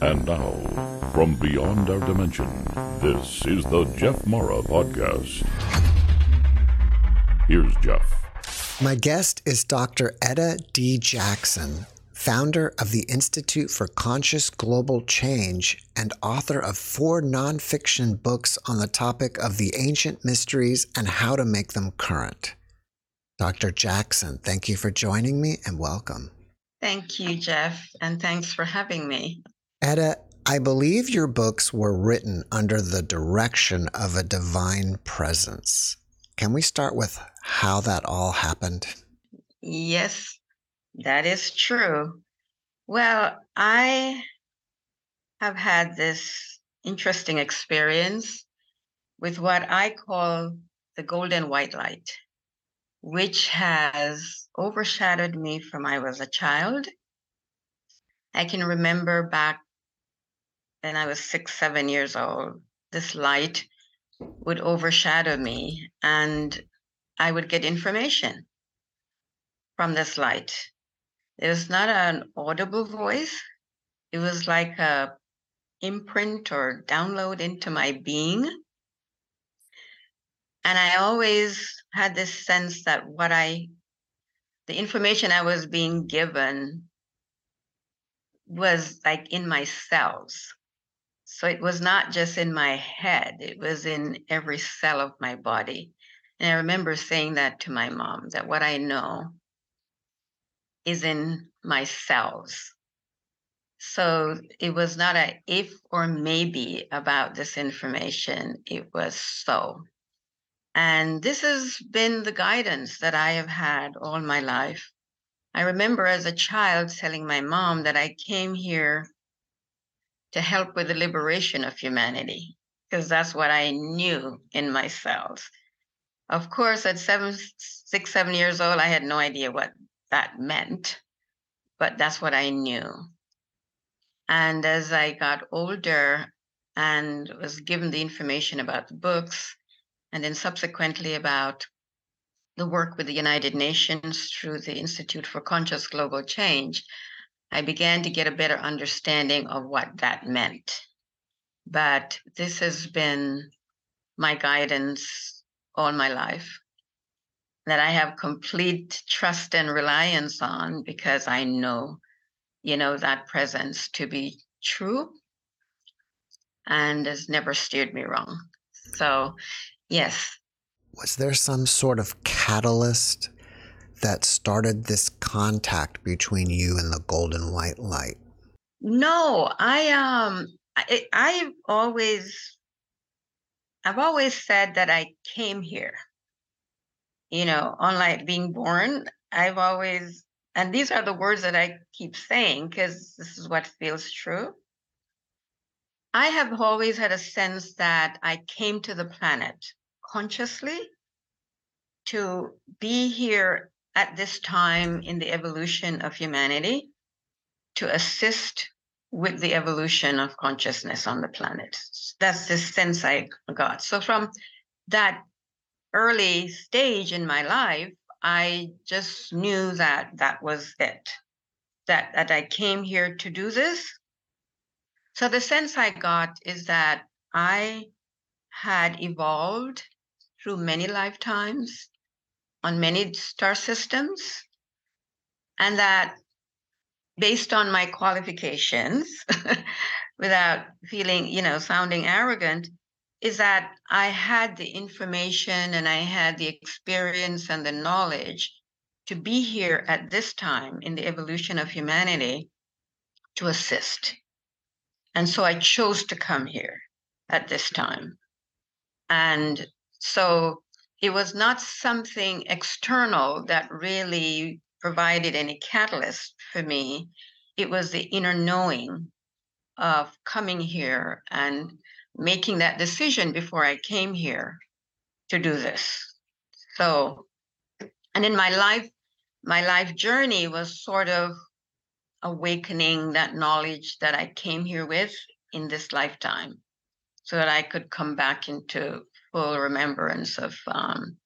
And now, from beyond our dimension, this is the Jeff Mara Podcast. Here's Jeff. My guest is Dr. Etta D. Jackson, founder of the Institute for Conscious Global Change and author of four nonfiction books on the topic of the ancient mysteries and how to make them current. Dr. Jackson, thank you for joining me and welcome. Thank you, Jeff, and thanks for having me. Etta, I believe your books were written under the direction of a divine presence. Can we start with how that all happened? Yes, that is true. Well, I have had this interesting experience with what I call the golden white light, which has overshadowed me from I was a child. I can remember back when I was six, seven years old, this light would overshadow me and I would get information from this light. It was not an audible voice. It was like a imprint or download into my being. And I always had this sense that what I, the information I was being given was like in my cells. So it was not just in my head, it was in every cell of my body. And I remember saying that to my mom that what I know is in my cells. So it was not a if or maybe about this information, it was so. And this has been the guidance that I have had all my life. I remember as a child telling my mom that I came here to help with the liberation of humanity, because that's what I knew in myself. Of course, at seven, six, seven years old, I had no idea what that meant, but that's what I knew. And as I got older and was given the information about the books, and then subsequently about the work with the United Nations through the Institute for Conscious Global Change, I began to get a better understanding of what that meant. But this has been my guidance all my life that I have complete trust and reliance on because I know, you know, that presence to be true and has never steered me wrong. So, yes. Was there some sort of catalyst that started this contact between you and the golden white light? No, I um I I've always I've always said that I came here. You know, unlike being born, I've always and these are the words that I keep saying because this is what feels true. I have always had a sense that I came to the planet consciously to be here at this time in the evolution of humanity to assist with the evolution of consciousness on the planet. That's the sense I got. So from that early stage in my life, I just knew that that was it. That that I came here to do this. So the sense I got is that I had evolved through many lifetimes on many star systems, and that based on my qualifications, without feeling, you know, sounding arrogant, is that I had the information and I had the experience and the knowledge to be here at this time in the evolution of humanity to assist. And so I chose to come here at this time. And so it was not something external that really provided any catalyst for me. It was the inner knowing of coming here and making that decision before I came here to do this. So, and in my life, my life journey was sort of awakening that knowledge that I came here with in this lifetime so that I could come back into full remembrance of um,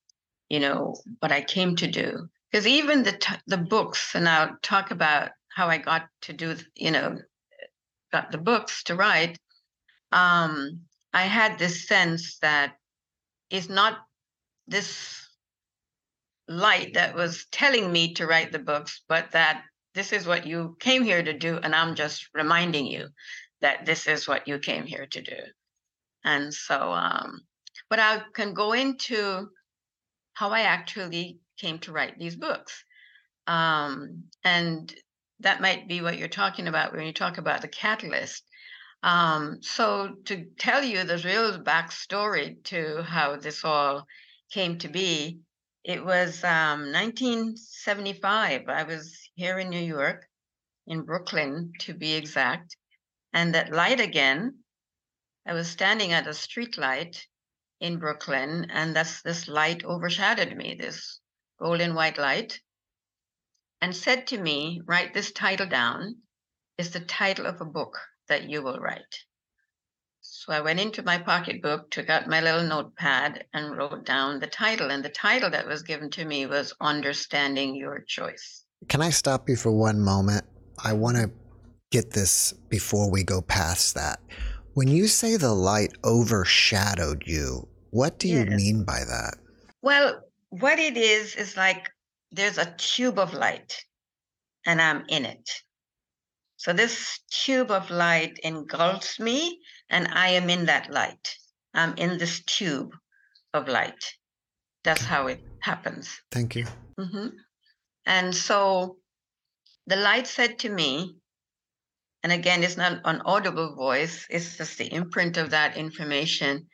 you know what I came to do. Because even the t- the books, and I'll talk about how I got to do you know got the books to write, um, I had this sense that it's not this light that was telling me to write the books, but that this is what you came here to do, and I'm just reminding you that this is what you came here to do. And so, um, but I can go into how I actually came to write these books. Um, and that might be what you're talking about when you talk about the catalyst. Um, so to tell you the real backstory to how this all came to be, it was um, 1975. I was here in New York, in Brooklyn to be exact, and that light again. I was standing at a street light in Brooklyn, and that's this light overshadowed me, this golden white light, and said to me, Write this title down. Is the title of a book that you will write. So I went into my pocketbook, took out my little notepad, and wrote down the title. And the title that was given to me was Understanding Your Choice. Can I stop you for one moment? I want to get this before we go past that. When you say the light overshadowed you, what do you mean by that? Well, what it is is like there's a tube of light and I'm in it. So this tube of light engulfs me and I am in that light. I'm in this tube of light. That's how it happens. Thank you. Mm-hmm. And so the light said to me, and again, it's not an audible voice, it's just the imprint of that information.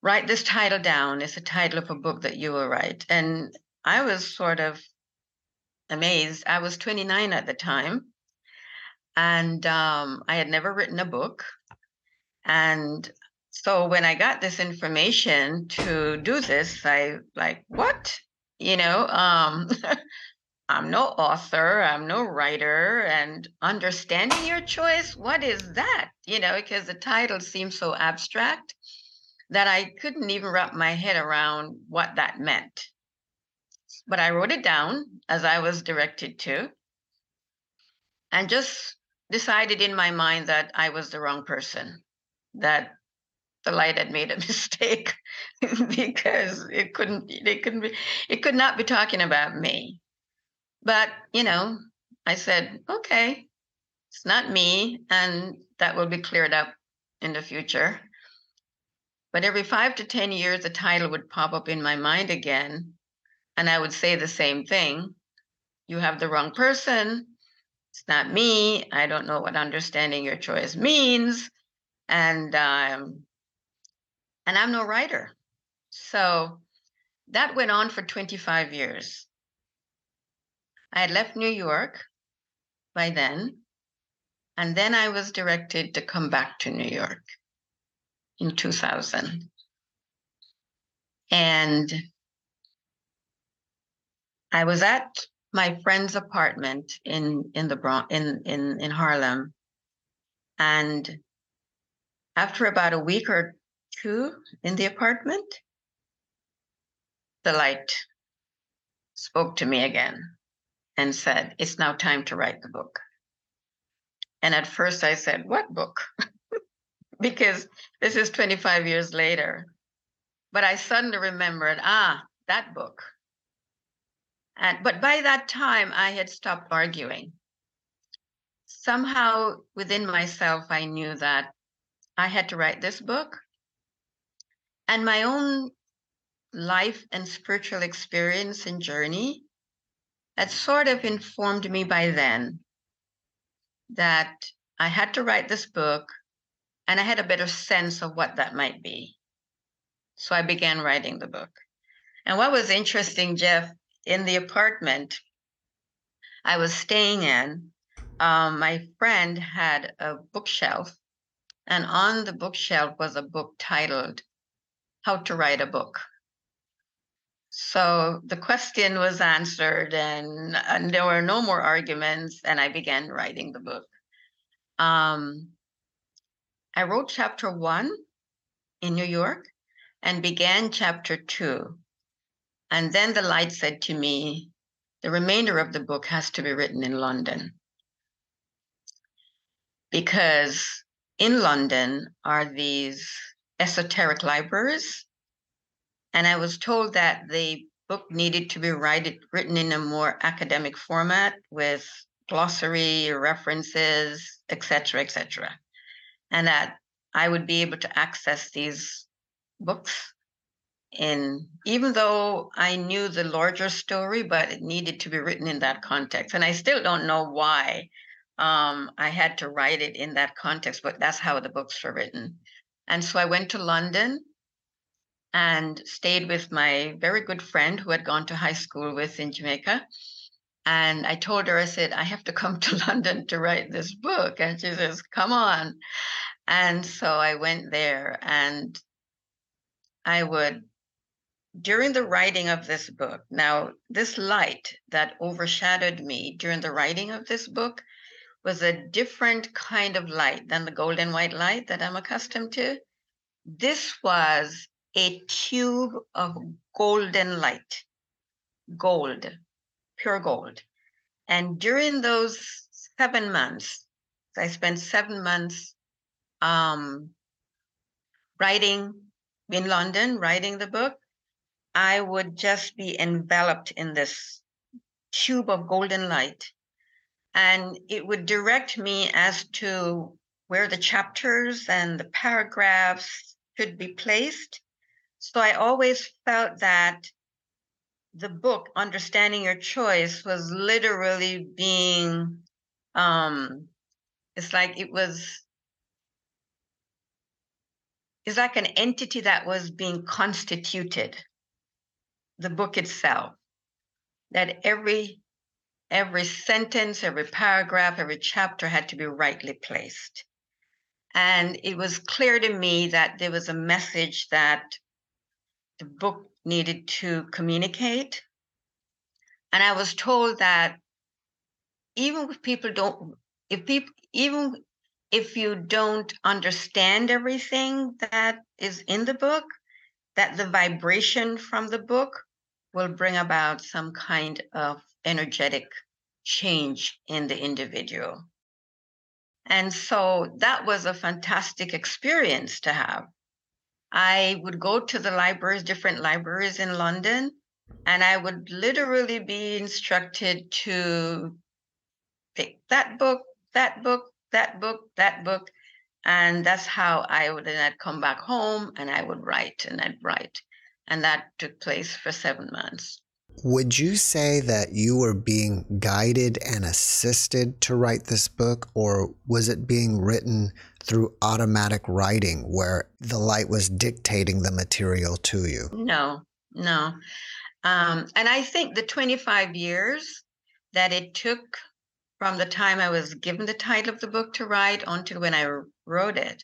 Write this title down. It's the title of a book that you will write. And I was sort of amazed. I was 29 at the time, and um, I had never written a book. And so when I got this information to do this, I like, what? You know, um, I'm no author, I'm no writer, and understanding your choice, what is that? You know, because the title seems so abstract that I couldn't even wrap my head around what that meant. But I wrote it down as I was directed to, and just decided in my mind that I was the wrong person, that the light had made a mistake because it couldn't, it couldn't be, it could not be talking about me but, you know, I said, okay, it's not me, and that will be cleared up in the future. But every five to 10 years, the title would pop up in my mind again, and I would say the same thing. You have the wrong person. It's not me. I don't know what understanding your choice means. And um, and I'm no writer. So that went on for 25 years. I had left New York by then, and then I was directed to come back to New York in 2000. And I was at my friend's apartment in in the Bronx in in in Harlem, and after about a week or two in the apartment, the light spoke to me again and said, It's now time to write the book. And at first I said, What book? because this is 25 years later. But I suddenly remembered, ah, that book. And but by that time I had stopped arguing. Somehow within myself I knew that I had to write this book. And my own life and spiritual experience and journey had sort of informed me by then that I had to write this book and I had a better sense of what that might be. So I began writing the book. And what was interesting, Jeff, in the apartment I was staying in, um, my friend had a bookshelf, and on the bookshelf was a book titled How to Write a Book. So the question was answered, and, and there were no more arguments, and I began writing the book. Um, I wrote chapter one in New York and began chapter two. And then the light said to me, the remainder of the book has to be written in London. because in London are these esoteric libraries. And I was told that the book needed to be write, written in a more academic format with glossary, references, etc., etc., and that I would be able to access these books in even though I knew the larger story, but it needed to be written in that context. And I still don't know why um, I had to write it in that context, but that's how the books were written. And so I went to London and stayed with my very good friend who had gone to high school with in Jamaica. And I told her, I said, I have to come to London to write this book. And she says, Come on. And so I went there and I would during the writing of this book, now, this light that overshadowed me during the writing of this book was a different kind of light than the golden white light that I'm accustomed to. This was a tube of golden light, gold, pure gold. And during those seven months, I spent seven months um, writing in London, writing the book. I would just be enveloped in this tube of golden light. And it would direct me as to where the chapters and the paragraphs should be placed. So I always felt that the book, Understanding Your Choice, was literally being, um, it's like it was it's like an entity that was being constituted the book itself. That every every sentence every paragraph every chapter had to be rightly placed. And it was clear to me that there was a message that the book needed to communicate and i was told that even if people don't if people even if you don't understand everything that is in the book that the vibration from the book will bring about some kind of energetic change in the individual. And so that was a fantastic experience to have. I would go to the libraries, different libraries in London, and I would literally be instructed to pick that book, that book, that book, that book. And that's how I would then I'd come back home and I would write and I'd write and that took place for seven months. Would you say that you were being guided and assisted to write this book, or was it being written through automatic writing where the light was dictating the material to you? No, no. Um, and I think the 25 years that it took from the time I was given the title of the book to write until when I wrote it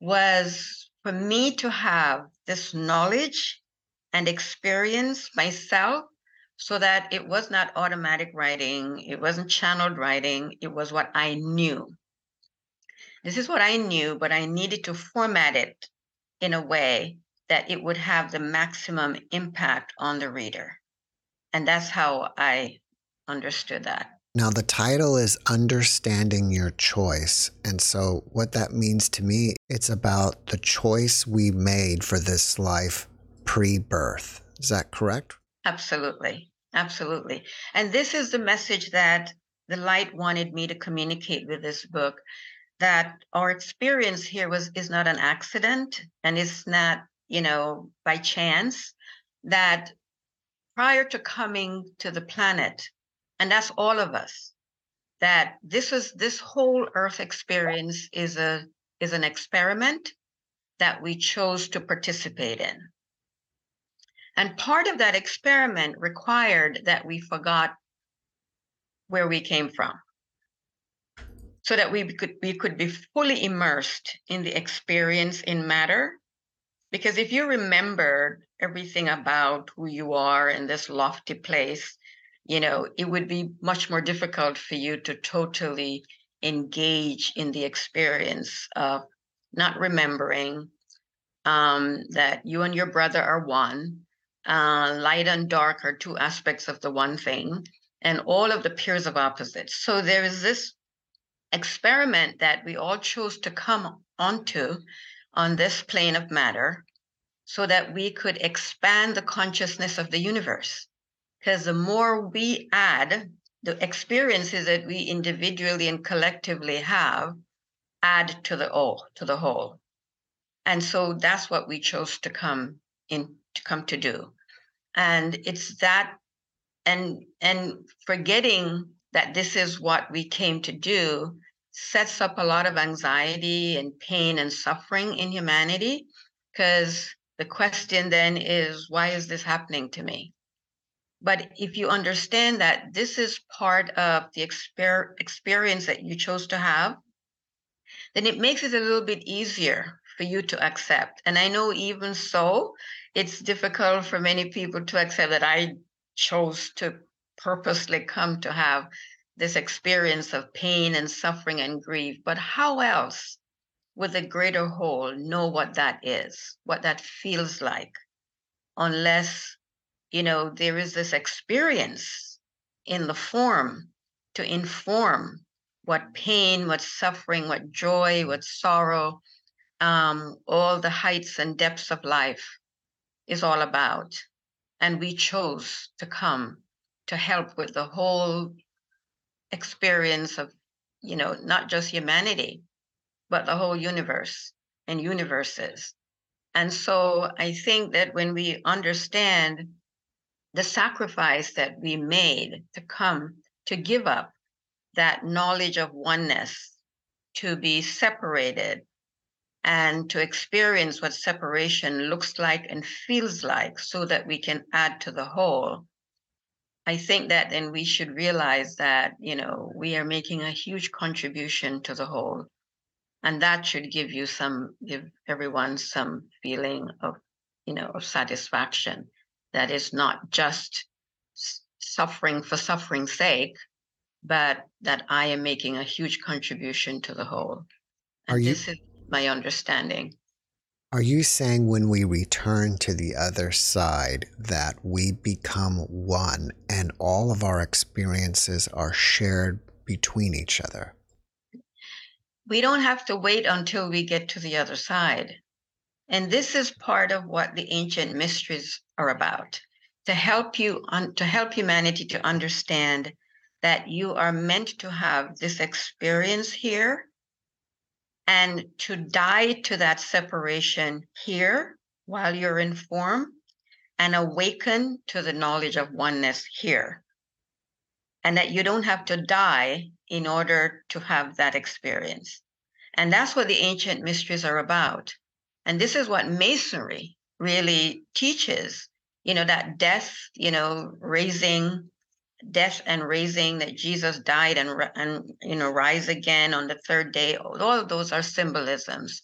was for me to have this knowledge and experience myself so that it was not automatic writing, it wasn't channeled writing, it was what I knew. This is what I knew, but I needed to format it in a way that it would have the maximum impact on the reader. And that's how I understood that. Now, the title is Understanding Your Choice. And so, what that means to me, it's about the choice we made for this life pre birth. Is that correct? Absolutely. Absolutely. And this is the message that the light wanted me to communicate with this book that our experience here was is not an accident and it's not, you know, by chance that prior to coming to the planet and that's all of us that this is this whole earth experience is a is an experiment that we chose to participate in. And part of that experiment required that we forgot where we came from so that we could we could be fully immersed in the experience in matter because if you remember everything about who you are in this lofty place you know it would be much more difficult for you to totally engage in the experience of not remembering um, that you and your brother are one uh, light and dark are two aspects of the one thing, and all of the pairs of opposites. So there is this experiment that we all chose to come onto on this plane of matter so that we could expand the consciousness of the universe. Because the more we add, the experiences that we individually and collectively have add to the all, to the whole. And so that's what we chose to come in to come to do. And it's that and and forgetting that this is what we came to do sets up a lot of anxiety and pain and suffering in humanity because the question then is why is this happening to me? But if you understand that this is part of the exper- experience that you chose to have then it makes it a little bit easier for you to accept. And i know even so it's difficult for many people to accept that i chose to purposely come to have this experience of pain and suffering and grief. But how else would the greater whole know what that is, what that feels like, unless, you know, there is this experience in the form to inform what pain, what suffering, what joy, what sorrow, um, all the heights and depths of life is all about. And we chose to come to help with the whole experience of, you know, not just humanity, but the whole universe and universes. And so I think that when we understand the sacrifice that we made to come to give up that knowledge of oneness, to be separated, and to experience what separation looks like and feels like so that we can add to the whole, I think that then we should realize that, you know, we are making a huge contribution to the whole. And that should give you some, give everyone some feeling of, you know, of satisfaction that is not just suffering for suffering's sake, but that I am making a huge contribution to the whole. And are you, this is my understanding. Are you saying when we return to the other side that we become one and all of our experiences are shared between each other? We don't have to wait until we get to the other side. And this is part of what the ancient mysteries are about to help you un- to help humanity to understand that you are meant to have this experience here and to die to that separation here while you're in form and awaken to the knowledge of oneness here. And that you don't have to die in order to have that experience. And that's what the ancient mysteries are about. And this is what Masonry really teaches, you know, that death, you know, raising death and raising that Jesus died and and you know rise again on the third day. All of those are symbolisms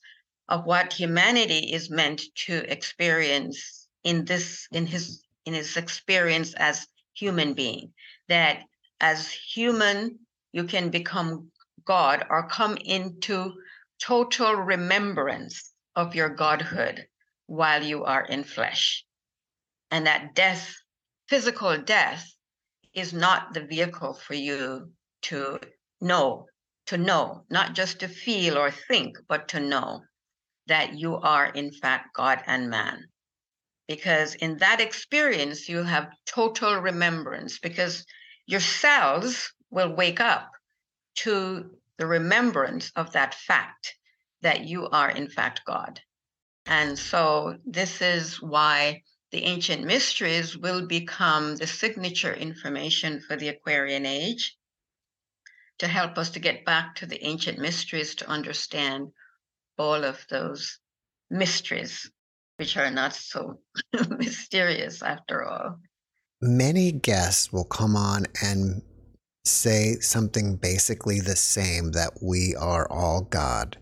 of what humanity is meant to experience in this in his in his experience as human being that as human you can become god or come into total remembrance of your godhood while you are in flesh. And that death physical death is not the vehicle for you to know, to know, not just to feel or think, but to know that you are in fact God and man. Because in that experience, you have total remembrance because your cells will wake up to the remembrance of that fact that you are in fact God. And so this is why the ancient mysteries will become the signature information for the Aquarian age to help us to get back to the ancient mysteries to understand all of those mysteries, which are not so mysterious after all. Many guests will come on and say something basically the same that we are all God.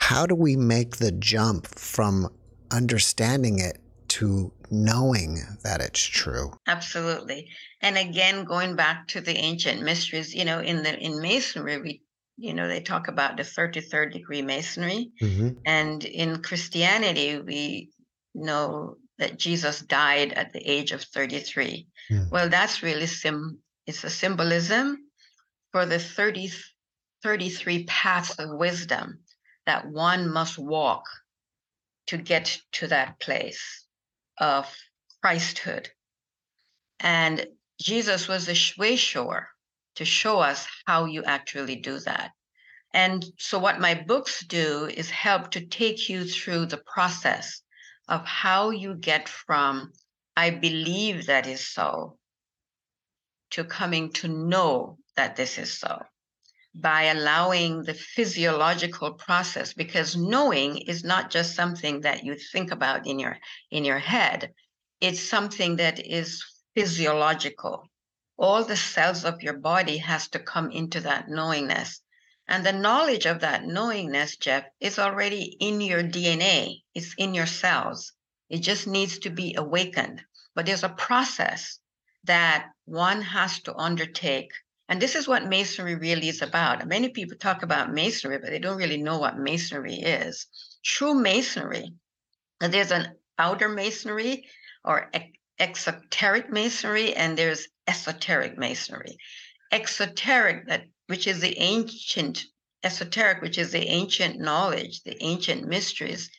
How do we make the jump from understanding it to knowing that it's true. Absolutely. And again, going back to the ancient mysteries, you know, in the in masonry, we you know, they talk about the 33rd degree masonry. Mm-hmm. And in Christianity, we know that Jesus died at the age of 33. Mm. Well, that's really sim it's a symbolism for the 30, 33 paths of wisdom that one must walk to get to that place of Christhood. And Jesus was the way shower to show us how you actually do that. And so, what my books do is help to take you through the process of how you get from I believe that is so to coming to know that this is so by allowing the physiological process because knowing is not just something that you think about in your in your head. It's something that is physiological. All the cells of your body has to come into that knowingness. And the knowledge of that knowingness jeff is already in your dna it's in your cells. It just needs to be awakened. But there's a process that one has to undertake and this is what masonry really is about. Many people talk about masonry, but they don't really know what masonry is. True masonry, there's an outer masonry or exoteric masonry, and there's esoteric masonry. Exoteric, that which is the ancient esoteric, which is the ancient knowledge, the ancient mysteries,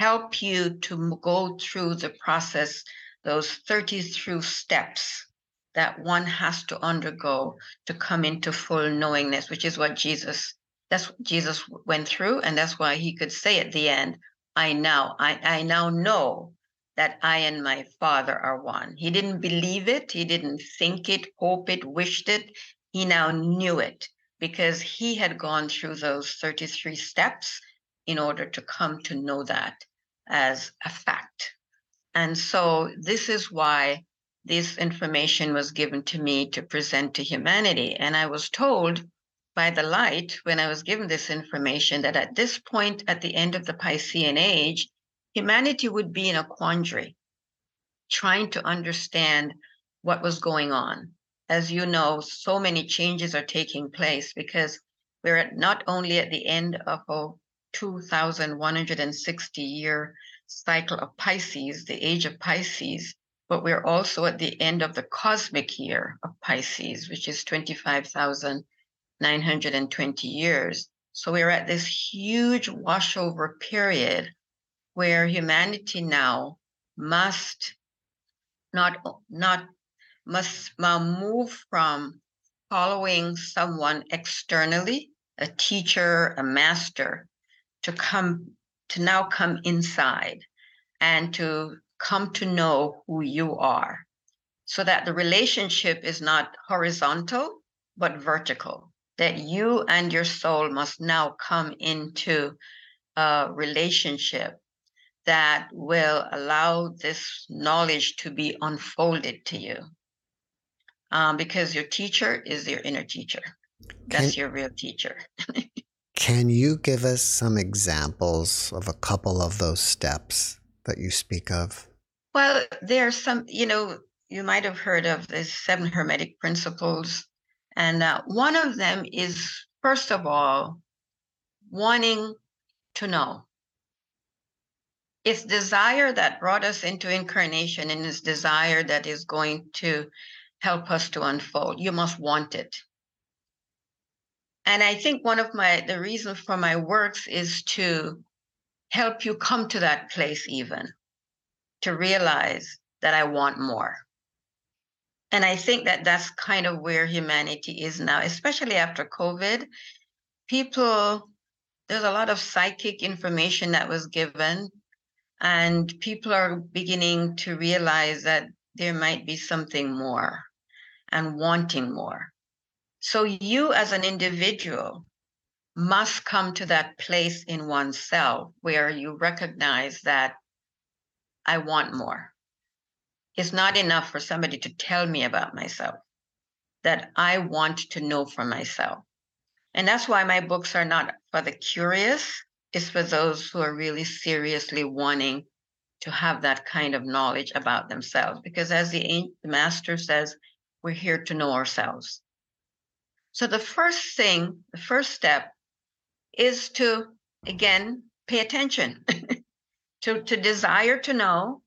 help you to go through the process, those 30 through steps that one has to undergo to come into full knowingness, which is what Jesus that's what Jesus went through, and that's why he could say at the end, I now, I, I now know that I and my Father are one. He didn't believe it, he didn't think it, hope it, wished it. He now knew it because he had gone through those 33 steps in order to come to know that as a fact. And so this is why this information was given to me to present to humanity. And I was told by the light when I was given this information that at this point, at the end of the Piscean age, humanity would be in a quandary, trying to understand what was going on. As you know, so many changes are taking place because we're at not only at the end of a 2,160 year cycle of Pisces, the age of Pisces, but we're also at the end of the cosmic year of Pisces, which is 25,920 years. So we're at this huge washover period where humanity now must not not must move from following someone externally, a teacher, a master, to come to now come inside and to come to know who you are so that the relationship is not horizontal, but vertical, that you and your soul must now come into a relationship that will allow this knowledge to be unfolded to you. Um, because your teacher is your inner teacher. That's can, your real teacher. can you give us some examples of a couple of those steps that you speak of? Well, there's some, you know, you might have heard of the seven hermetic principles. And uh, one of them is, first of all, wanting to know. It's desire that brought us into incarnation and it's desire that is going to help us to unfold. You must want it. And I think one of my the reasons for my works is to help you come to that place even to realize that I want more. And I think that that's kind of where humanity is now, especially after COVID. People, there's a lot of psychic information that was given, and people are beginning to realize that there might be something more and wanting more. So, you as an individual must come to that place in oneself where you recognize that I want more. It's not enough for somebody to tell me about myself, that I want to know for myself. And that's why my books are not for the curious, it's for those who are really seriously wanting to have that kind of knowledge about themselves. Because as the, master says, we're here to know ourselves. So the first thing, the first step is to, again, pay attention. to, to desire to know,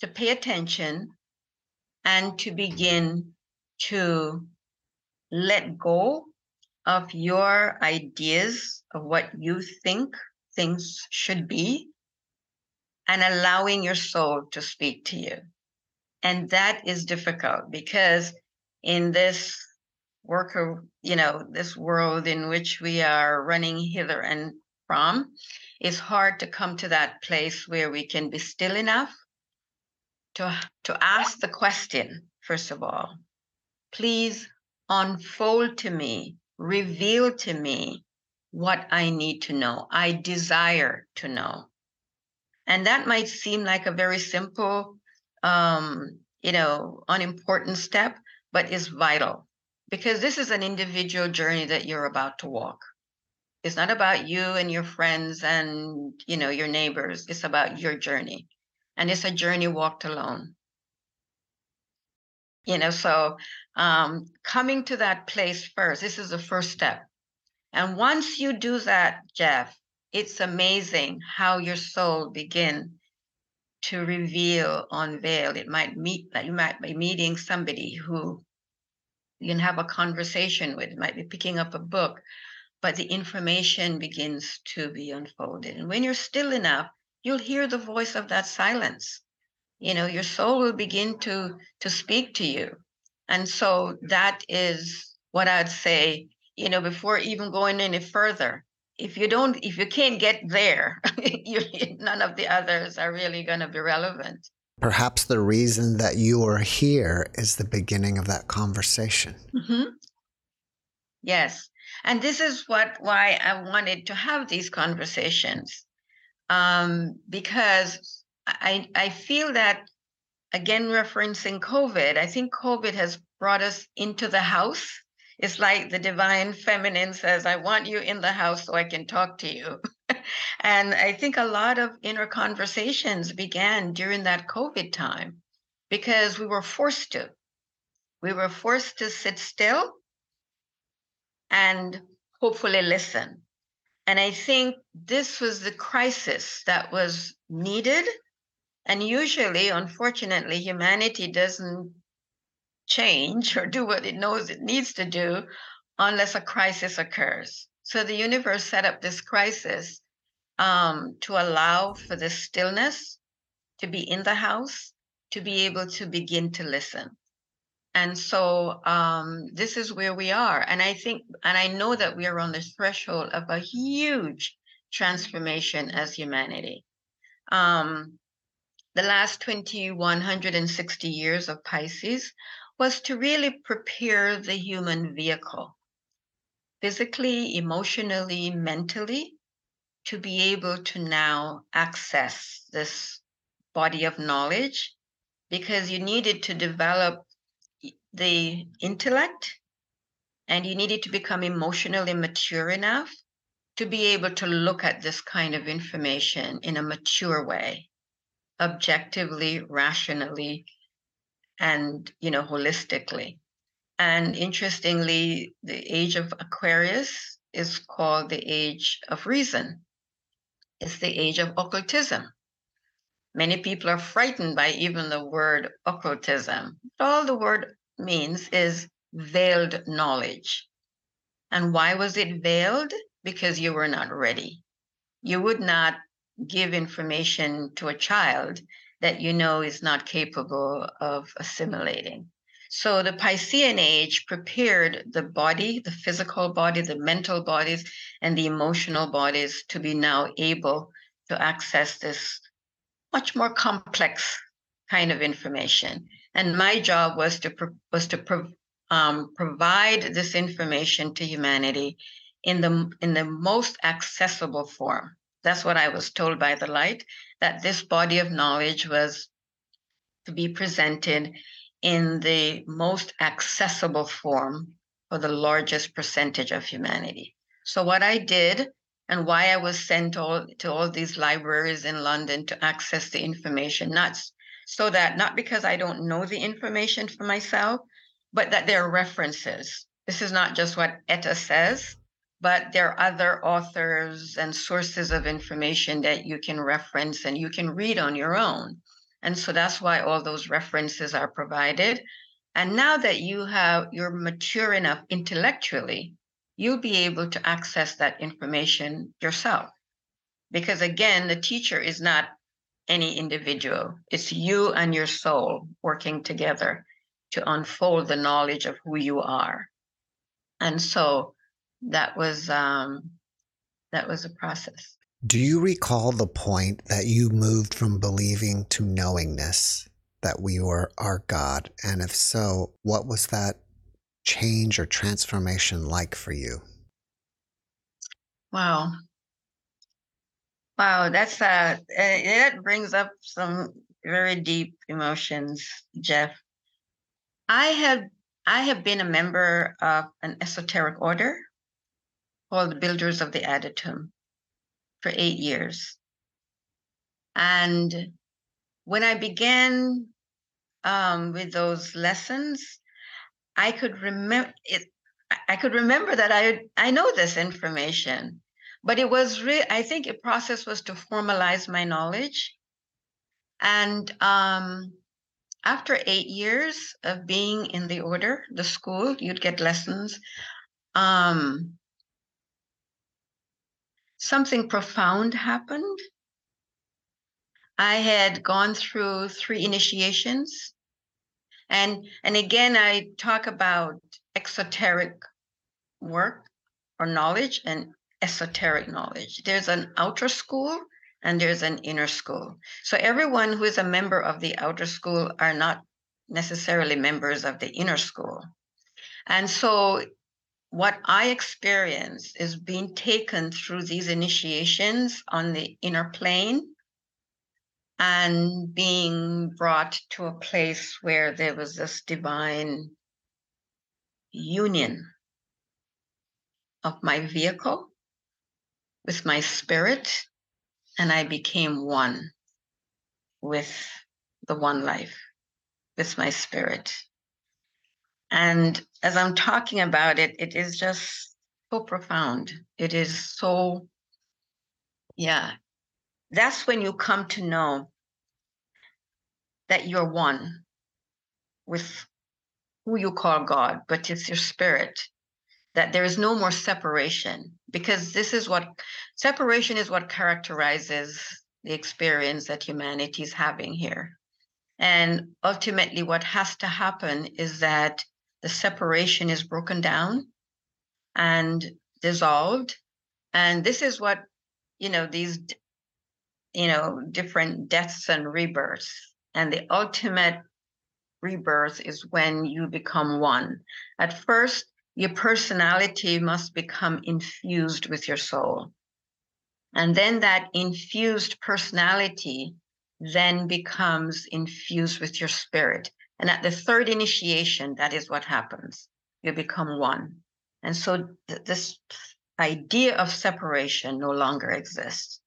to pay attention, and to begin to let go of your ideas of what you think things should be and allowing your soul to speak to you. And that is difficult because in this worker, you know, this world in which we are running hither and from, it's hard to come to that place where we can be still enough to, to ask the question, first of all, please unfold to me, reveal to me what I need to know. I desire to know. And that might seem like a very simple, um, you know, unimportant step, but is vital because this is an individual journey that you're about to walk. It's not about you and your friends and, you know, your neighbors. It's about your journey. And it's a journey walked alone. You know, so um, coming to that place first, this is the first step. And once you do that, Jeff, it's amazing how your soul begin to reveal, unveil. It might meet you might be meeting somebody who you can have a conversation with, might be picking up a book, but the information begins to be unfolded. And when you're still enough, you'll hear the voice of that silence. You know, your soul will begin to to speak to you. And so that is what I'd say, you know, before even going any further, if you don't if you can't get there you, none of the others are really going to be relevant perhaps the reason that you are here is the beginning of that conversation mm-hmm. yes and this is what why i wanted to have these conversations um, because i i feel that again referencing covid i think covid has brought us into the house it's like the divine feminine says, I want you in the house so I can talk to you. and I think a lot of inner conversations began during that COVID time because we were forced to. We were forced to sit still and hopefully listen. And I think this was the crisis that was needed. And usually, unfortunately, humanity doesn't change or do what it knows it needs to do unless a crisis occurs. So the universe set up this crisis um, to allow for the stillness to be in the house, to be able to begin to listen. And so um, this is where we are. And I think, and I know that we are on the threshold of a huge transformation as humanity. Um, the last 2160 years of Pisces was to really prepare the human vehicle physically, emotionally, mentally to be able to now access this body of knowledge because you needed to develop the intellect and you needed to become emotionally mature enough to be able to look at this kind of information in a mature way, objectively, rationally, and you know holistically. And interestingly the age of aquarius is called the age of reason. It's the age of occultism. Many people are frightened by even the word occultism. All the word means is veiled knowledge and why was it veiled because you were not ready you would not give information to a child that you know is not capable of assimilating. So the Piscean age prepared the body, the physical body, the mental bodies, and the emotional bodies to be now able to access this much more complex kind of information. And my job was to was to pro, um, provide this information to humanity in the in the most accessible form. That's what I was told by the light that this body of knowledge was to be presented in the most accessible form for the largest percentage of humanity. So, what I did and why I was sent all, to all these libraries in London to access the information, not so that, not because I don't know the information for myself, but that there are references. This is not just what Etta says, but there are other authors and sources of information that you can reference and you can read on your own. And so that's why all those references are provided. And now that you have you're mature enough intellectually you'll be able to access that information yourself. Because again, the teacher is not any individual, it's you and your soul working together to unfold the knowledge of who you are. And so that was um, that was a process. Do you recall the point that you moved from believing to knowingness that we were our God? And if so, what was that change or transformation like for you? Wow. Wow, that's uh that brings up some very deep emotions, Jeff. I have I have been a member of an esoteric order called the Builders of the Adytum for eight years. And when I began um, with those lessons, I could remember it. I could remember that I I know this information, but it was real. I think a process was to formalize my knowledge, and um, after eight years of being in the order, the school, you'd get lessons. Um, something profound happened. I had gone through three initiations and and again, I talk about exoteric work or knowledge and esoteric knowledge. There's an outer school and there's an inner school. So everyone who is a member of the outer school are not necessarily members of the inner school. And so what I experience is being taken through these initiations on the inner plane and being brought to a place where there was this divine union of my vehicle with my spirit, and I became one with the one life, with my spirit. And as I'm talking about it, it is just so profound. It is so, yeah, that's when you come to know that you're one with who you call God, but it's your spirit, that there is no more separation, because this is what separation is what characterizes the experience that humanity is having here. And ultimately, what has to happen is that the separation is broken down and dissolved. And this is what, you know, these you know, different deaths and rebirths. And the ultimate rebirth is when you become one. At first, your personality must become infused with your soul. And then that infused personality then becomes infused with your spirit. And at the third initiation, that is what happens. You become one. And so th- this idea of separation no longer exists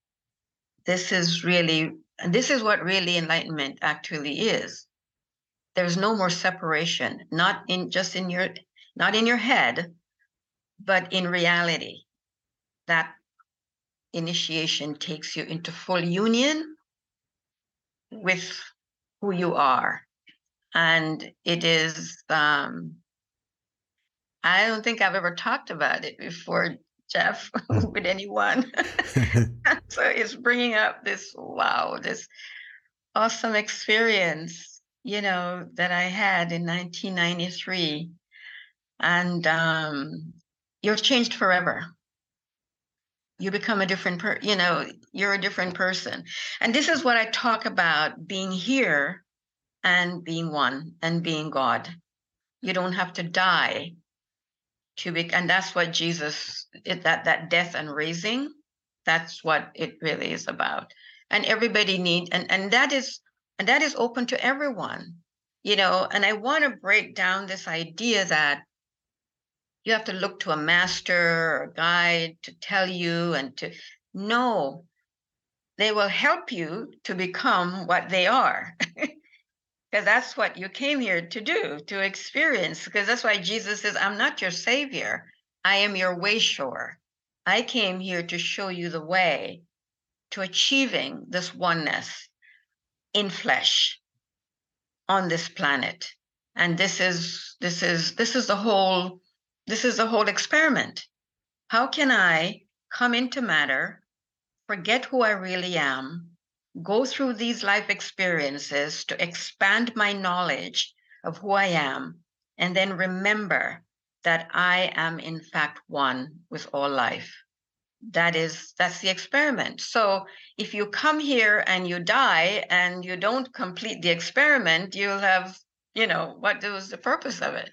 this is really this is what really enlightenment actually is there's no more separation not in just in your not in your head but in reality that initiation takes you into full union with who you are and it is um i don't think i've ever talked about it before Jeff, with anyone. so it's bringing up this wow, this awesome experience, you know, that I had in 1993. And um, you're changed forever. You become a different per, you know, you're a different person. And this is what I talk about being here and being one and being God. You don't have to die to be and that's what jesus it, that that death and raising that's what it really is about and everybody need and and that is and that is open to everyone you know and i want to break down this idea that you have to look to a master or a guide to tell you and to know. They will help you to become what they are. Because that's what you came here to do to experience because that's why jesus says i'm not your savior. I am your way shower i came here to show you the way to achieving this oneness in flesh on this planet. And this is this is this is the whole this is the whole experiment how can I come into matter, forget who I really am, go through these life experiences to expand my knowledge of who I am, and then remember that I am in fact one with all life. That is that's the experiment. So if you come here and you die and you don't complete the experiment, you'll have, you know, what was the purpose of it?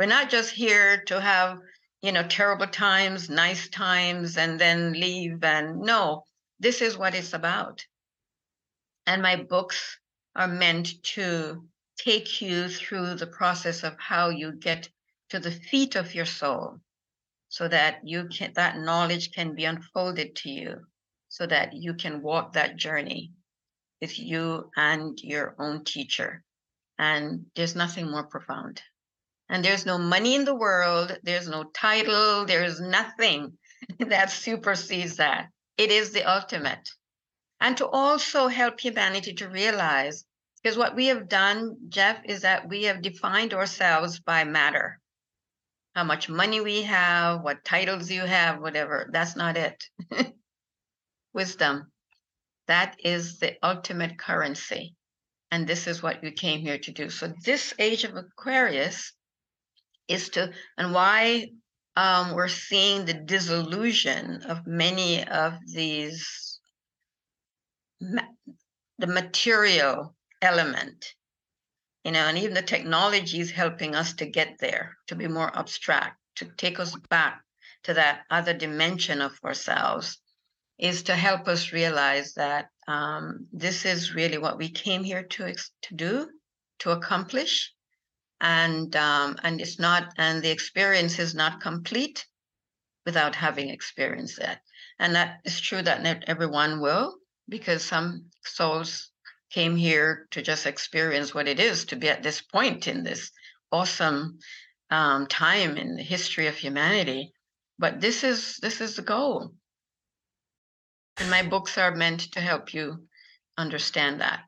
We're not just here to have, you know, terrible times, nice times, and then leave. And no, this is what it's about. And my books are meant to take you through the process of how you get to the feet of your soul so that you can that knowledge can be unfolded to you so that you can walk that journey with you and your own teacher and there's nothing more profound and there's no money in the world there's no title there's nothing that supersedes that it is the ultimate and to also help humanity to realize because what we have done, Jeff, is that we have defined ourselves by matter. How much money we have, what titles you have, whatever. That's not it. Wisdom. That is the ultimate currency. And this is what you came here to do. So, this age of Aquarius is to, and why um, we're seeing the disillusion of many of these, the material element you know and even the technology is helping us to get there to be more abstract to take us back to that other dimension of ourselves is to help us realize that um, this is really what we came here to to do to accomplish and um, and it's not and the experience is not complete without having experienced that and that is true that not everyone will because some souls came here to just experience what it is to be at this point in this awesome um, time in the history of humanity. But this is this is the goal, and my books are meant to help you understand that.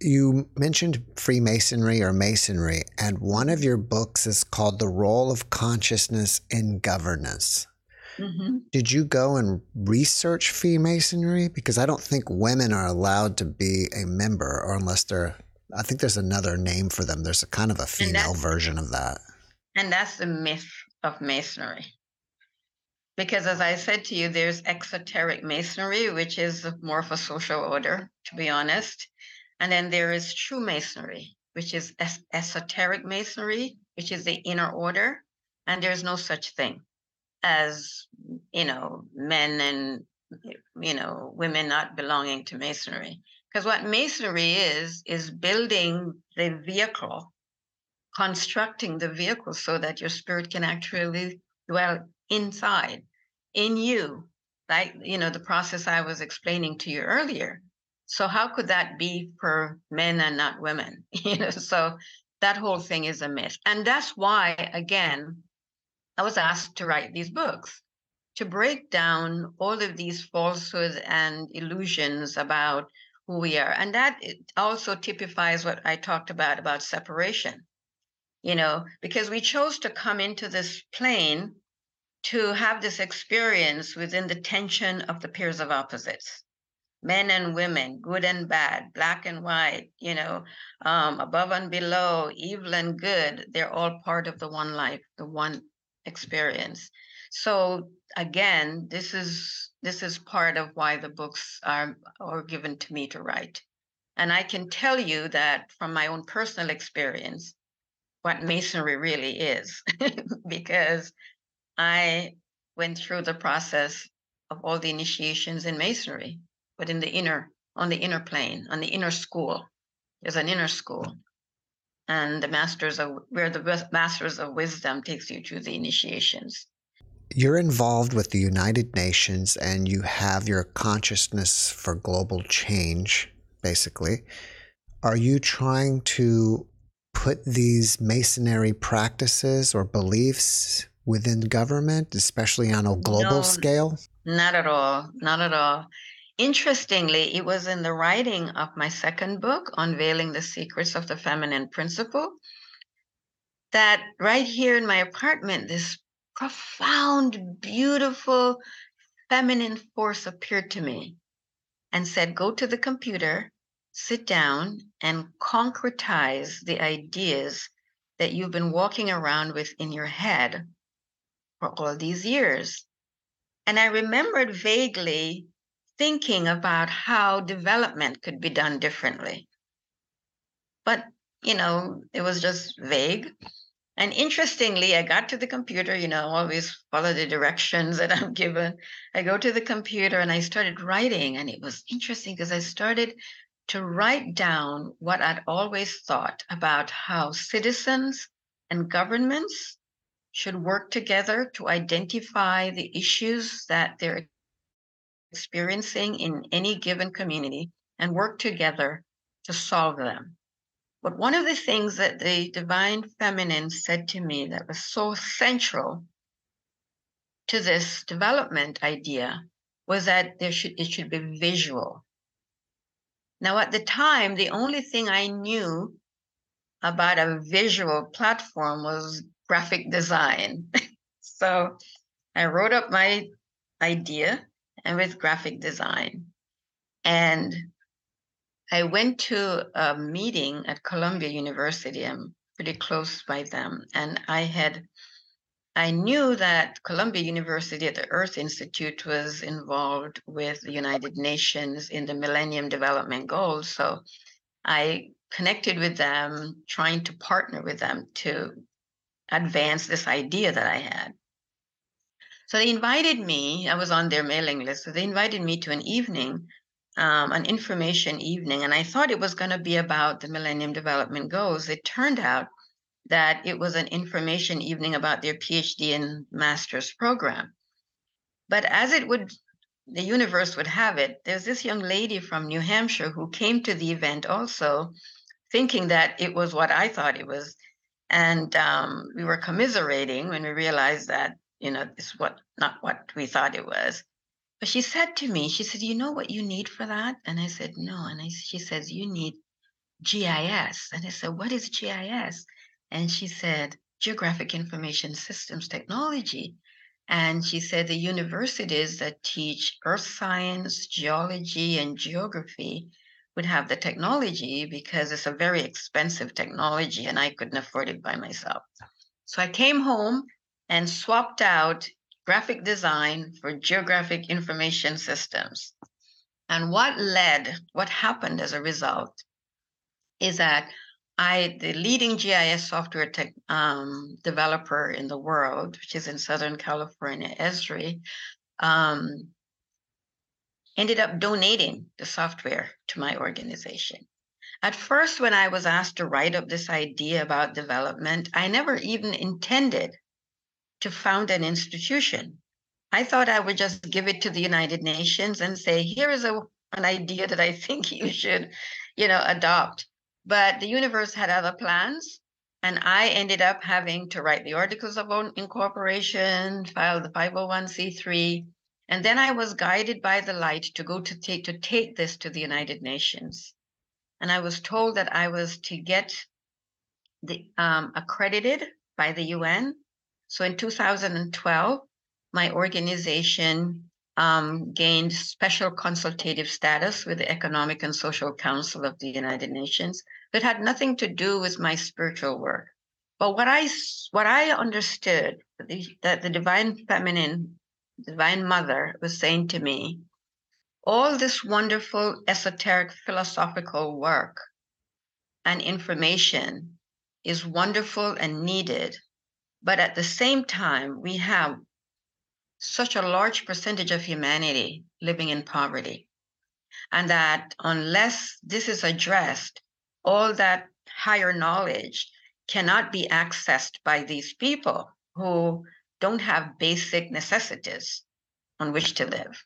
You mentioned Freemasonry or Masonry, and one of your books is called The Role of Consciousness in Governance. Mm-hmm. Did you go and research Freemasonry? Because I don't think women are allowed to be a member, or unless they're, I think there's another name for them. There's a kind of a female version of that. And that's the myth of Masonry. Because as I said to you, there's exoteric Masonry, which is more of a social order, to be honest. And then there is true Masonry, which is es- esoteric Masonry, which is the inner order. And there's no such thing as you know men and you know women not belonging to masonry because what masonry is is building the vehicle constructing the vehicle so that your spirit can actually dwell inside in you like you know the process i was explaining to you earlier so how could that be for men and not women you know so that whole thing is a myth and that's why again I was asked to write these books to break down all of these falsehoods and illusions about who we are. And that also typifies what I talked about about separation. You know, because we chose to come into this plane to have this experience within the tension of the pairs of opposites men and women, good and bad, black and white, you know, um, above and below, evil and good. They're all part of the one life, the one experience. So again, this is this is part of why the books are are given to me to write. And I can tell you that from my own personal experience, what masonry really is, because I went through the process of all the initiations in masonry, but in the inner, on the inner plane, on the inner school. There's an inner school. And the masters of where the masters of wisdom takes you to the initiations. You're involved with the united nations and you have your consciousness for global change basically. Are you trying to put these masonry practices or beliefs within government especially on a global no, scale? Not at all. Not at all Interestingly, it was in the writing of my second book, Unveiling the Secrets of the Feminine Principle, that right here in my apartment, this profound, beautiful, feminine force appeared to me and said, Go to the computer, sit down, and concretize the ideas that you've been walking around with in your head for all these years. And I remembered vaguely thinking about how development could be done differently. But, you know, it was just vague. And interestingly, I got to the computer, you know, always follow the directions that I'm given. I go to the computer and I started writing. And it was interesting because I started to write down what I'd always thought about how citizens and governments should work together to identify the issues that they're experiencing in any given community and work together to solve them. But one of the things that the divine feminine said to me that was so central to this development idea was that there should it should be visual. Now at the time, the only thing I knew about a visual platform was graphic design. so I wrote up my idea and with graphic design. And I went to a meeting at Columbia University. I'm pretty close by them. And I had, I knew that Columbia University at the Earth Institute was involved with the United Nations in the Millennium Development Goals. So I connected with them, trying to partner with them to advance this idea that I had. So they invited me, I was on their mailing list. So they invited me to an evening um, an information evening, and I thought it was going to be about the Millennium Development Goals. It turned out that it was an information evening about their PhD and master's program. But as it would, the universe would have it, there's this young lady from New Hampshire who came to the event also, thinking that it was what I thought it was. And um, we were commiserating when we realized that, you know, it's what not what we thought it was. But she said to me, she said, "You know what you need for that?" And I said, "No." And I, she says, "You need GIS." And I said, "What is GIS?" And she said, "Geographic Information Systems Technology." And she said the universities that teach earth science, geology, and geography would have the technology because it's a very expensive technology and I couldn't afford it by myself. So I came home and swapped out graphic design for geographic information systems. And what led, what happened as a result, is that I, the leading GIS software tech, um, developer in the world, which is in Southern California, Esri, um, ended up donating the software to my organization. At first, when I was asked to write up this idea about development, I never even intended to found an institution. I thought I would just give it to the United Nations and say, here is a, an idea that I think you should, you know, adopt. But the universe had other plans. And I ended up having to write the articles of incorporation, file the 501c3. And then I was guided by the light to go to take to take this to the United Nations. And I was told that I was to get the um, accredited by the UN so in 2012, my organization um, gained special consultative status with the Economic and Social Council of the United Nations. It had nothing to do with my spiritual work. But what I what I understood the, that the divine feminine, divine mother was saying to me, all this wonderful esoteric philosophical work and information is wonderful and needed but at the same time, we have such a large percentage of humanity living in poverty. And that unless this is addressed, all that higher knowledge cannot be accessed by these people who don't have basic necessities on which to live.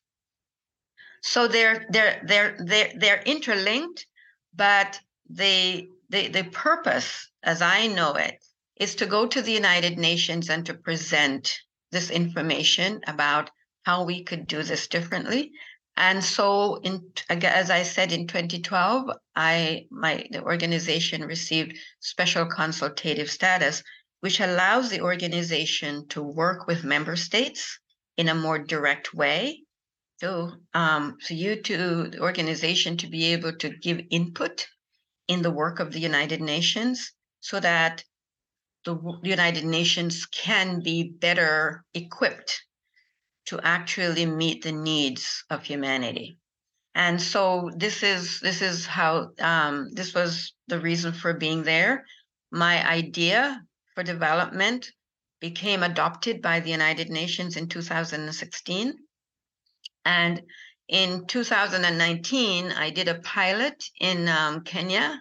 So they're they're they're they're they're interlinked, but the the the purpose, as I know it, is to go to the United Nations and to present this information about how we could do this differently. And so, in, as I said, in 2012, I my the organization received special consultative status, which allows the organization to work with member states in a more direct way. So, um, for you to the organization to be able to give input in the work of the United Nations, so that the United Nations can be better equipped to actually meet the needs of humanity. And so this is this is how um, this was the reason for being there. My idea for development became adopted by the United Nations in 2016. And in 2019, I did a pilot in um, Kenya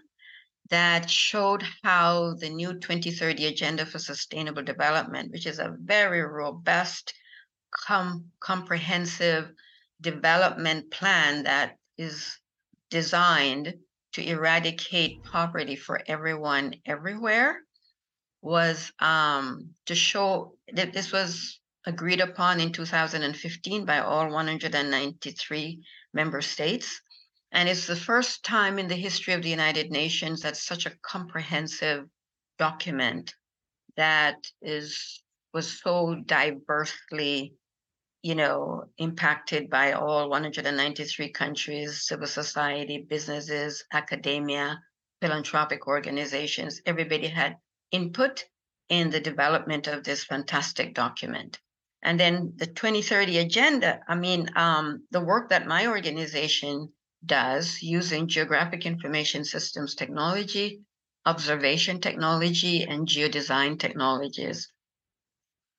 that showed how the new 2030 Agenda for Sustainable Development, which is a very robust, com- comprehensive development plan that is designed to eradicate poverty for everyone everywhere, was um, to show that this was agreed upon in 2015 by all 193 member states and it's the first time in the history of the United Nations that such a comprehensive document that is was so diversely, you know, impacted by all 193 countries, civil society, businesses, academia, philanthropic organizations. Everybody had input in the development of this fantastic document. And then the 2030 agenda, I mean, um, the work that my organization does using geographic information systems technology, observation technology, and geodesign technologies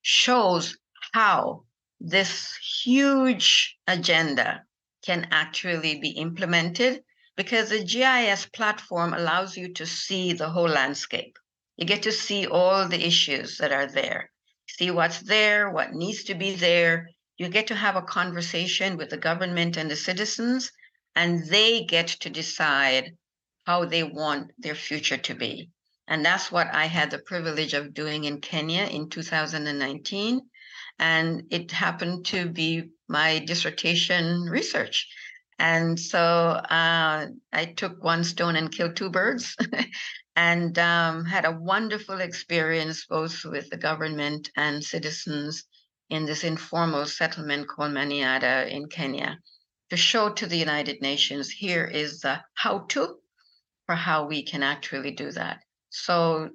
shows how this huge agenda can actually be implemented because the GIS platform allows you to see the whole landscape. You get to see all the issues that are there, see what's there, what needs to be there. You get to have a conversation with the government and the citizens and they get to decide how they want their future to be. And that's what I had the privilege of doing in Kenya in 2019. And it happened to be my dissertation research. And so uh, I took one stone and killed two birds and um, had a wonderful experience both with the government and citizens in this informal settlement called Maniada in Kenya to show to the United Nations here is the how to for how we can actually do that. So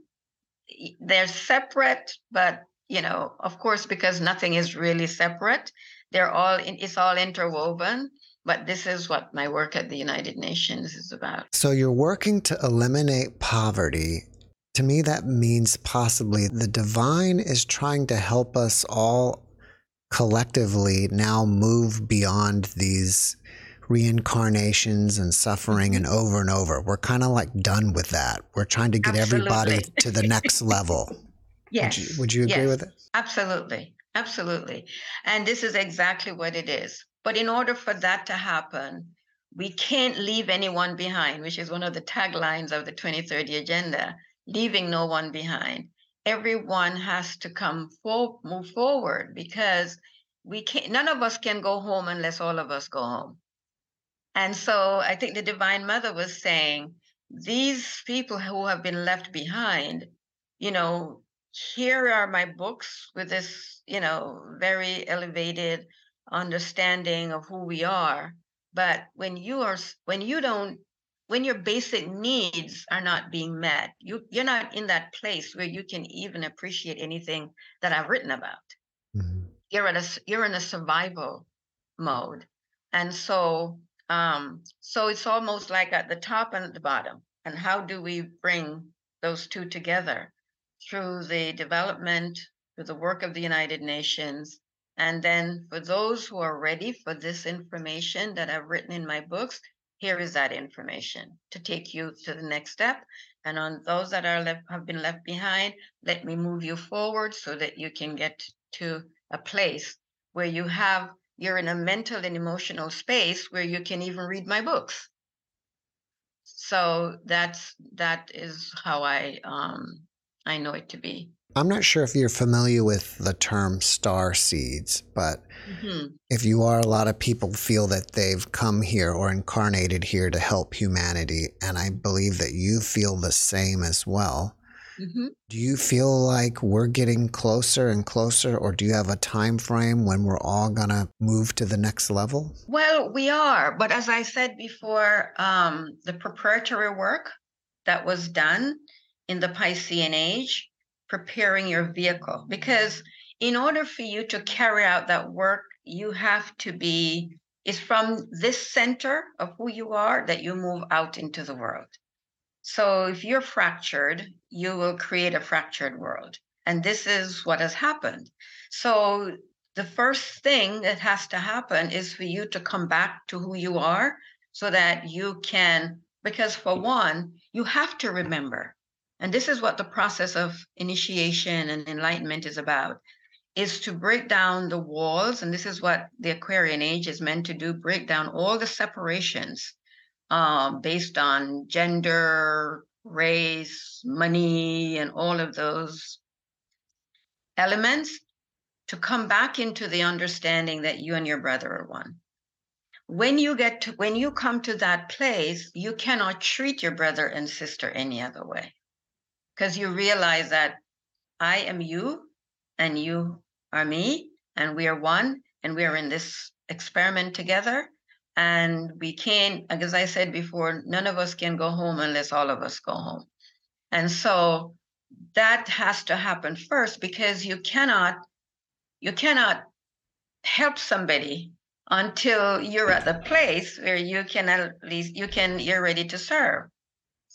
they're separate, but you know, of course, because nothing is really separate, they're all in, it's all interwoven. But this is what my work at the United Nations is about. So you're working to eliminate poverty. To me, that means possibly the divine is trying to help us all collectively now move beyond these reincarnations and suffering mm-hmm. and over and over. We're kind of like done with that. We're trying to get Absolutely. everybody to the next level. Yes. Would you, would you agree yes. with it? Absolutely. Absolutely. And this is exactly what it is. But in order for that to happen, we can't leave anyone behind, which is one of the taglines of the 2030 agenda, leaving no one behind everyone has to come for, move forward because we can't none of us can go home unless all of us go home. And so i think the divine mother was saying these people who have been left behind you know here are my books with this you know very elevated understanding of who we are but when you are when you don't when your basic needs are not being met you you're not in that place where you can even appreciate anything that i've written about. Mm-hmm. you're in a you're in a survival mode. And so um so it's almost like at the top and at the bottom. And how do we bring those two together? Through the development through the work of the united nations and then for those who are ready for this information that i've written in my books here is that information to take you to the next step. And on those that are left have been left behind, let me move you forward so that you can get to a place where you have you're in a mental and emotional space where you can even read my books. So that's that is how I um I know it to be. I'm not sure if you're familiar with the term star seeds, but mm-hmm. if you are, a lot of people feel that they've come here or incarnated here to help humanity. And I believe that you feel the same as well. Mm-hmm. Do you feel like we're getting closer and closer, or do you have a time frame when we're all gonna move to the next level? Well, we are, but as I said before, um, the preparatory work that was done in the Piscean age, preparing your vehicle, because in order for you to carry out that work, you have to be. It's from this center of who you are that you move out into the world. So if you're fractured, you will create a fractured world. And this is what has happened. So the first thing that has to happen is for you to come back to who you are so that you can, because for one, you have to remember. And this is what the process of initiation and enlightenment is about is to break down the walls and this is what the aquarian age is meant to do break down all the separations um, based on gender, race, money, and all of those elements to come back into the understanding that you and your brother are one. When you get to when you come to that place, you cannot treat your brother and sister any other way. Because you realize that I am you and you are me, and we are one, and we are in this experiment together. And we can't as i said before none of us can go home unless all of us go home. And so that has to happen first because you cannot you cannot help somebody until you're at the place where you can at least you can you're ready to serve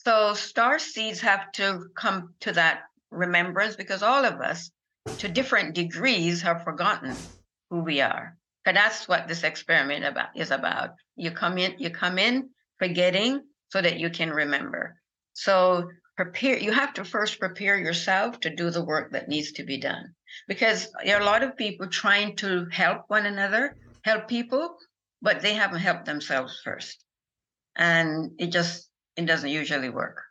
so star seeds have to come to that remembrance because all of us to different degrees have forgotten who we are because that's what this experiment about is about. You come in, you come in forgetting so that you can remember. So prepare you have to first prepare yourself to do the work that needs to be done because there are a lot of people trying to help one another help people but they haven't helped themselves first and it just it doesn't usually work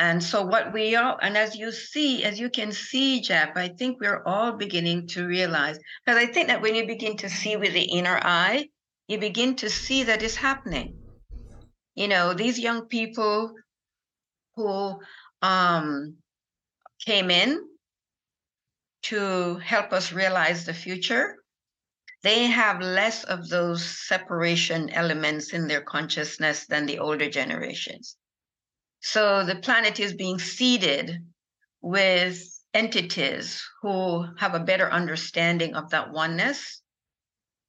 and so what we all, and as you see, as you can see, Jeff, I think we're all beginning to realize, because I think that when you begin to see with the inner eye, you begin to see that it's happening. You know, these young people who um, came in to help us realize the future, they have less of those separation elements in their consciousness than the older generations. So the planet is being seeded with entities who have a better understanding of that oneness.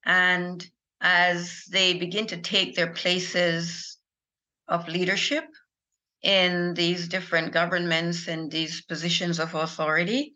And as they begin to take their places of leadership in these different governments and these positions of authority,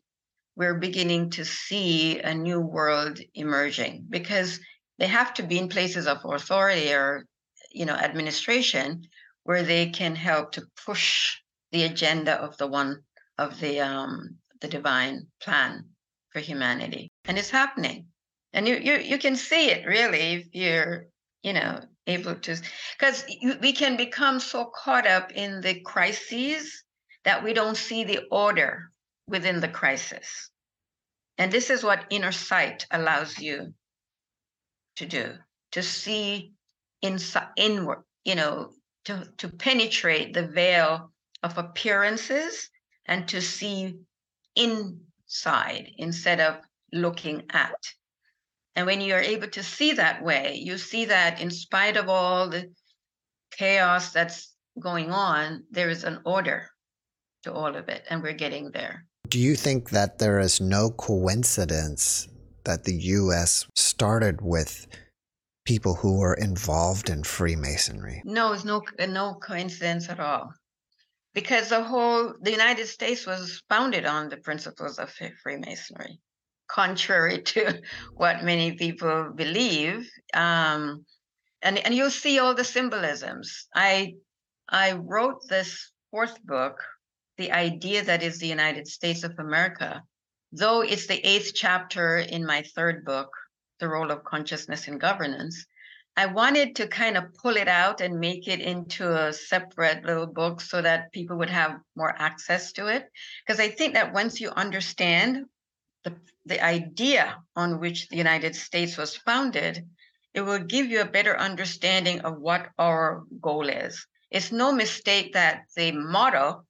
we're beginning to see a new world emerging because they have to be in places of authority or you know administration where they can help to push the agenda of the one of the um, the divine plan for humanity, and it's happening. And you you you can see it really if you're you know able to because we can become so caught up in the crises that we don't see the order within the crisis. And this is what inner sight allows you to do to see inside inward, you know, to, to penetrate the veil of appearances and to see inside instead of looking at. And when you're able to see that way, you see that in spite of all the chaos that's going on, there is an order to all of it, and we're getting there. Do you think that there is no coincidence that the US started with people who were involved in Freemasonry? No, it's no no coincidence at all. Because the whole the United States was founded on the principles of Freemasonry, contrary to what many people believe. Um, and and you'll see all the symbolisms. I I wrote this fourth book, the idea that is the United States of America, though it's the eighth chapter in my third book, the role of consciousness in governance, I wanted to kind of pull it out and make it into a separate little book so that people would have more access to it. Because I think that once you understand the, the idea on which the United States was founded, it will give you a better understanding of what our goal is. It's no mistake that the motto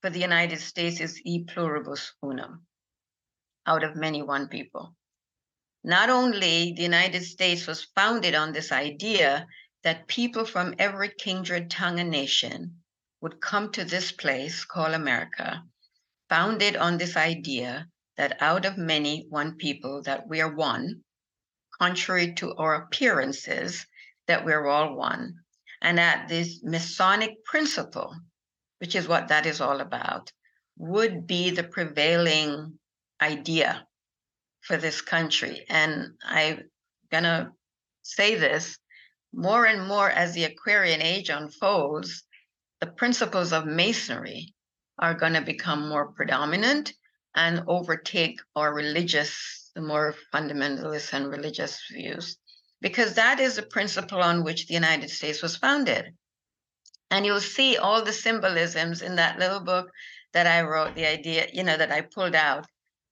for the United States is e pluribus unum, out of many one people. Not only the United States was founded on this idea that people from every kindred tongue and nation would come to this place called America, founded on this idea that out of many, one people, that we are one, contrary to our appearances, that we're all one. And that this Masonic principle, which is what that is all about, would be the prevailing idea for this country. And I'm going to say this more and more as the Aquarian age unfolds, the principles of Masonry are going to become more predominant and overtake our religious, the more fundamentalist and religious views, because that is the principle on which the United States was founded. And you'll see all the symbolisms in that little book that I wrote, the idea, you know, that I pulled out.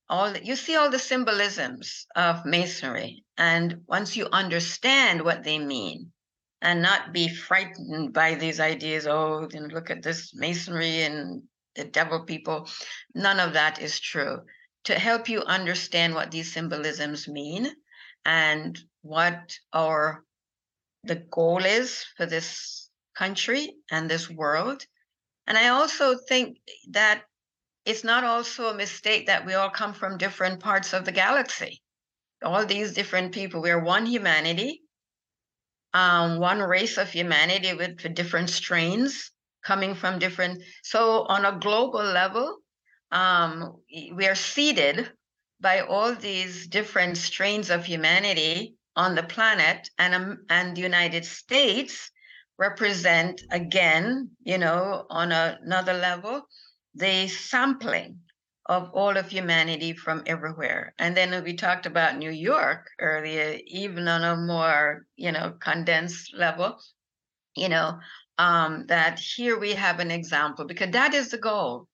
All you see all the symbolisms of masonry. And once you understand what they mean, and not be frightened by these ideas, oh, know, look at this masonry and the devil people. None of that is true. To help you understand what these symbolisms mean and what our the goal is for this country and this world. And I also think that it's not also a mistake that we all come from different parts of the galaxy. All these different people, we're one humanity, um, one race of humanity with different strains coming from different. So on a global level, um, we are seeded by all these different strains of humanity on the planet, and um, and the United States represent again, you know, on a, another level, the sampling of all of humanity from everywhere. And then we talked about New York earlier, even on a more, you know, condensed level, you know, um, that here we have an example because that is the goal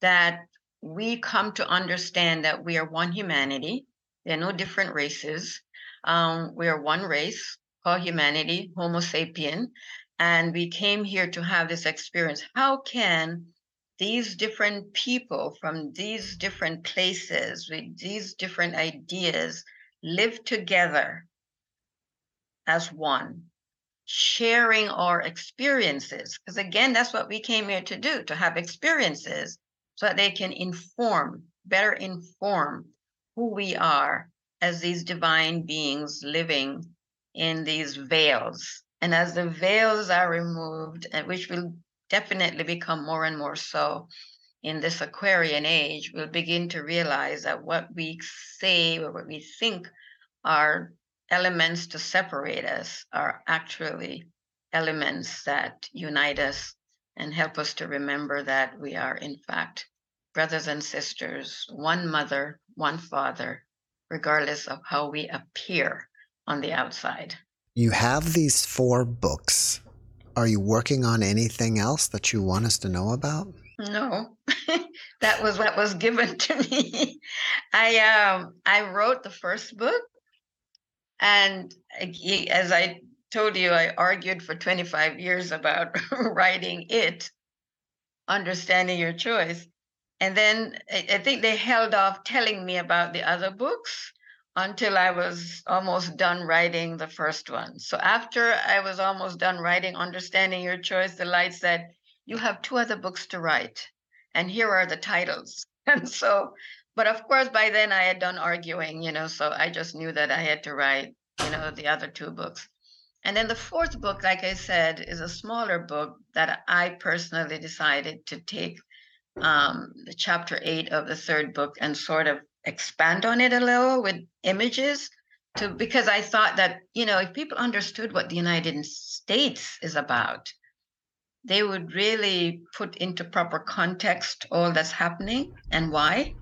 that we come to understand that we are one humanity. There are no different races. Um, we are one race called humanity, Homo sapien, and we came here to have this experience. How can these different people from these different places with these different ideas live together as one, sharing our experiences. Because again, that's what we came here to do to have experiences so that they can inform, better inform who we are as these divine beings living in these veils. And as the veils are removed, and which will definitely become more and more so in this Aquarian age, we'll begin to realize that what we say or what we think are elements to separate us are actually elements that unite us and help us to remember that we are, in fact, brothers and sisters, one mother, one father, regardless of how we appear on the outside. You have these four books are you working on anything else that you want us to know about? No, that was what was given to me. I um I wrote the first book, and as I told you, I argued for 25 years about writing it, understanding your choice, and then I think they held off telling me about the other books until I was almost done writing the first one. So after I was almost done writing Understanding Your Choice, the light said, You have two other books to write, and here are the titles. And so, but of course, by then I had done arguing, you know, so I just knew that I had to write, you know, the other two books. And then the fourth book, like I said, is a smaller book that I personally decided to take um, the chapter eight of the third book and sort of expand on it a little with images to because I thought that, you know, if people understood what the United States is about, they would really put into proper context all that's happening and why.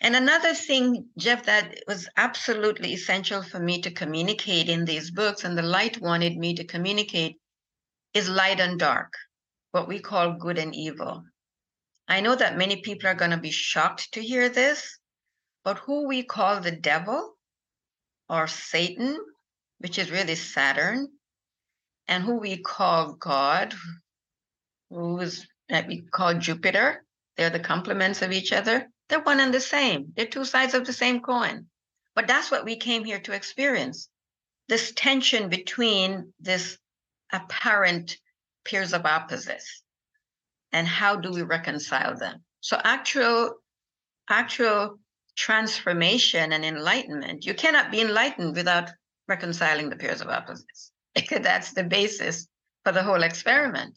And another thing, Jeff, that was absolutely essential for me to communicate in these books, and the light wanted me to communicate, is light and dark, what we call good and evil. I know that many people are going to be shocked to hear this, but who we call the devil or Satan, which is really Saturn, and who we call God, who is that we call Jupiter, they're the complements of each other. They're one and the same. They're two sides of the same coin. But that's what we came here to experience this tension between this apparent pairs of opposites and how do we reconcile them so actual actual transformation and enlightenment. You cannot be enlightened without reconciling the pairs of opposites. That's the basis for the whole experiment.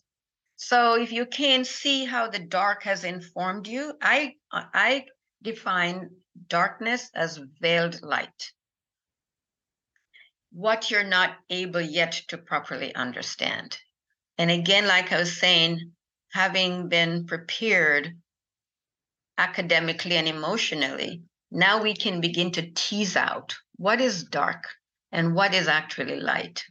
So if you can see how the dark has informed you i i define darkness as veiled light. What you're not able yet to properly understand. And again, like I was saying, having been prepared academically and emotionally, now we can begin to tease out what is dark and what is actually light,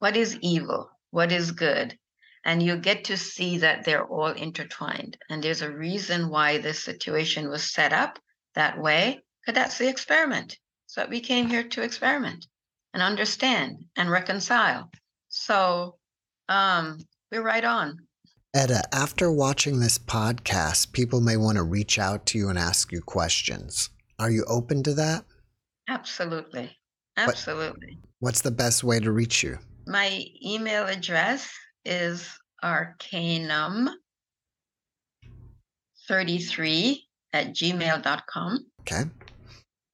what is evil, what is good. And you get to see that they're all intertwined. And there's a reason why this situation was set up that way, because that's the experiment. So we came here to experiment and understand and reconcile. So um, we're right on. Etta, after watching this podcast, people may want to reach out to you and ask you questions. Are you open to that? Absolutely. Absolutely. What, what's the best way to reach you? My email address is arcanum33 at gmail.com. Okay.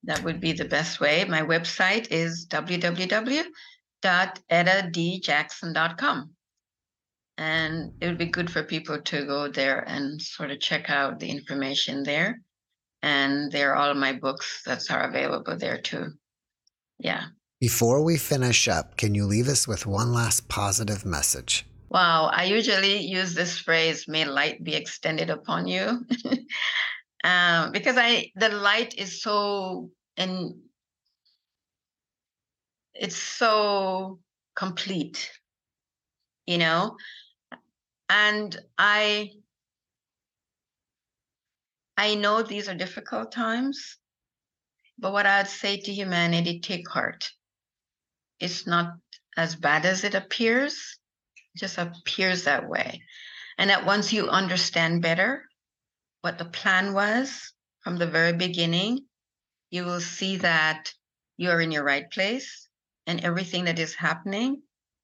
That would be the best way. My website is www.ettadjackson.com. And it would be good for people to go there and sort of check out the information there. And there are all my books that are available there too. Yeah. Before we finish up, can you leave us with one last positive message? Wow, I usually use this phrase, may light be extended upon you. um, because I the light is so and it's so complete, you know, and I I know these are difficult times, but what I'd say to humanity, take heart. It's not as bad as it appears, it just appears that way. And that once you understand better, what the plan was from the very beginning, you will see that you are in your right place and everything that is happening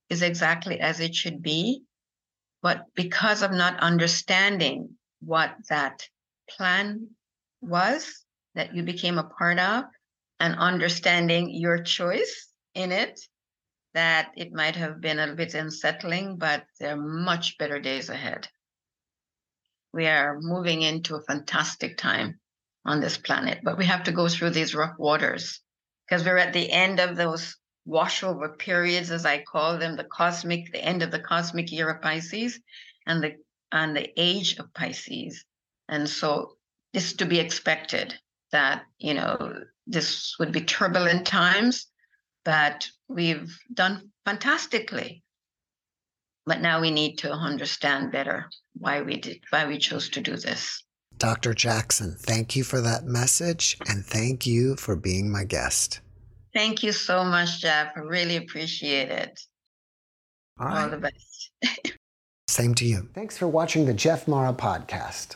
is exactly as it should be. But because of not understanding what that plan was that you became a part of and understanding your choice in it, that it might have been a bit unsettling, but there are much better days ahead we are moving into a fantastic time on this planet, but we have to go through these rough waters because we're at the end of those washover periods, as I call them, the cosmic, the end of the cosmic year of Pisces and the and the age of Pisces. And so this to be expected that, you know, this would be turbulent times, but we've done fantastically but now we need to understand better why we did why we chose to do this. Dr. Jackson, thank you for that message and thank you for being my guest. Thank you so much, Jeff. I really appreciate it. All, All the best. Same to you. Thanks for watching the Jeff Mara podcast.